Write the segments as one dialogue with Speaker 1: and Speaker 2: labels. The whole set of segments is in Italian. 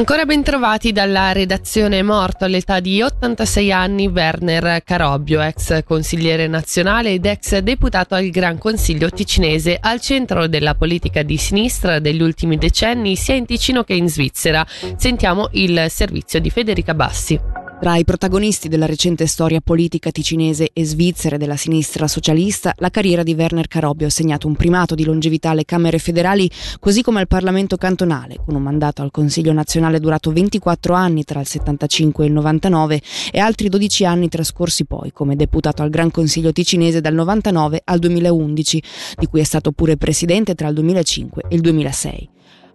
Speaker 1: Ancora ben trovati dalla redazione morto all'età di 86 anni Werner Carobbio, ex consigliere nazionale ed ex deputato al Gran Consiglio ticinese, al centro della politica di sinistra degli ultimi decenni sia in Ticino che in Svizzera. Sentiamo il servizio di Federica Bassi.
Speaker 2: Tra i protagonisti della recente storia politica ticinese e svizzera della sinistra socialista, la carriera di Werner Carobbio ha segnato un primato di longevità alle Camere federali, così come al Parlamento cantonale, con un mandato al Consiglio nazionale durato 24 anni tra il 75 e il 99 e altri 12 anni trascorsi poi come deputato al Gran Consiglio ticinese dal 99 al 2011, di cui è stato pure presidente tra il 2005 e il 2006.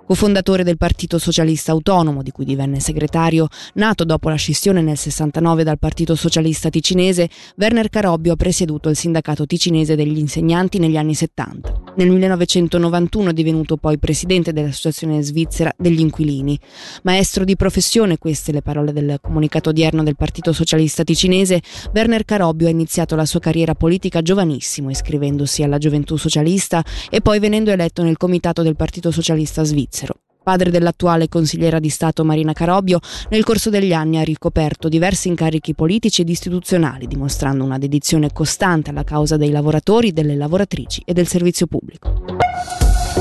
Speaker 2: Cofondatore del Partito Socialista Autonomo, di cui divenne segretario, nato dopo la scissione nel 69 dal Partito Socialista Ticinese, Werner Carobbio ha presieduto il sindacato ticinese degli insegnanti negli anni 70. Nel 1991 è divenuto poi presidente dell'Associazione Svizzera degli Inquilini. Maestro di professione, queste le parole del comunicato odierno del Partito Socialista Ticinese, Werner Carobbio ha iniziato la sua carriera politica giovanissimo, iscrivendosi alla Gioventù Socialista e poi venendo eletto nel comitato del Partito Socialista Svizzero. Padre dell'attuale consigliera di Stato Marina Carobbio, nel corso degli anni ha ricoperto diversi incarichi politici ed istituzionali, dimostrando una dedizione costante alla causa dei lavoratori, delle lavoratrici e del servizio pubblico.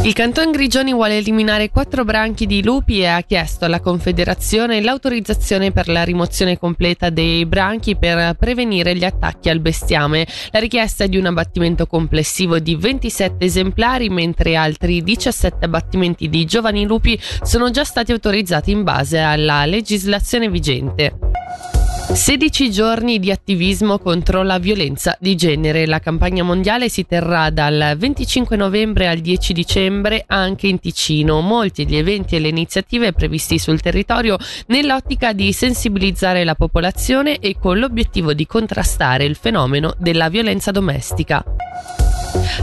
Speaker 1: Il Canton Grigioni vuole eliminare quattro branchi di lupi e ha chiesto alla Confederazione l'autorizzazione per la rimozione completa dei branchi per prevenire gli attacchi al bestiame. La richiesta è di un abbattimento complessivo di 27 esemplari, mentre altri 17 abbattimenti di giovani lupi sono già stati autorizzati in base alla legislazione vigente. 16 giorni di attivismo contro la violenza di genere. La campagna mondiale si terrà dal 25 novembre al 10 dicembre anche in Ticino. Molti gli eventi e le iniziative previsti sul territorio nell'ottica di sensibilizzare la popolazione e con l'obiettivo di contrastare il fenomeno della violenza domestica.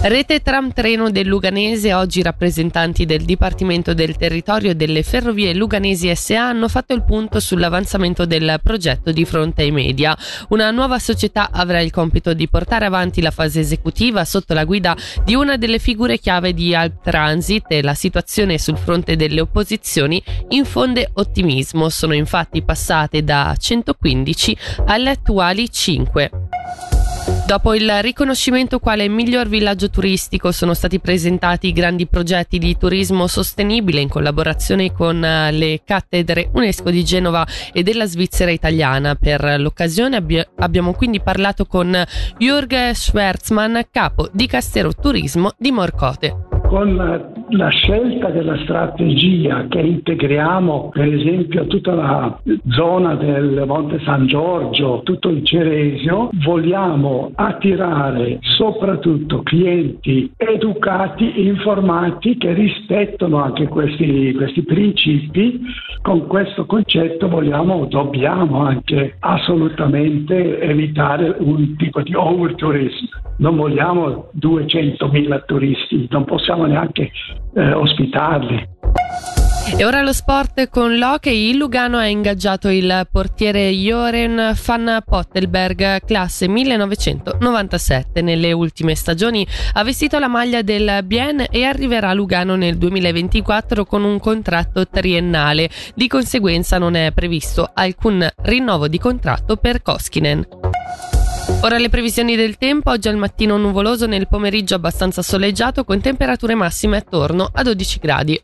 Speaker 1: Rete tram treno del Luganese, oggi rappresentanti del Dipartimento del Territorio delle Ferrovie Luganesi SA hanno fatto il punto sull'avanzamento del progetto di fronte ai media. Una nuova società avrà il compito di portare avanti la fase esecutiva sotto la guida di una delle figure chiave di Alp Transit e la situazione sul fronte delle opposizioni infonde ottimismo. Sono infatti passate da 115 alle attuali 5. Dopo il riconoscimento quale miglior villaggio turistico sono stati presentati i grandi progetti di turismo sostenibile in collaborazione con eh, le cattedre UNESCO di Genova e della Svizzera italiana. Per l'occasione abbi- abbiamo quindi parlato con Jürg Schwerzmann, capo di Castero Turismo di Morcote
Speaker 3: con la scelta della strategia che integriamo per esempio tutta la zona del Monte San Giorgio, tutto il Ceresio, vogliamo attirare soprattutto clienti educati, informati che rispettano anche questi, questi principi. Con questo concetto vogliamo, dobbiamo anche assolutamente evitare un tipo di overtourism non vogliamo 200.000 turisti, non possiamo neanche eh, ospitarli.
Speaker 1: E ora lo sport con l'hockey. Il Lugano ha ingaggiato il portiere Joren van Pottelberg, classe 1997. Nelle ultime stagioni ha vestito la maglia del Bien e arriverà a Lugano nel 2024 con un contratto triennale. Di conseguenza non è previsto alcun rinnovo di contratto per Koskinen. Ora le previsioni del tempo, oggi al mattino nuvoloso, nel pomeriggio abbastanza soleggiato con temperature massime attorno a 12 gradi.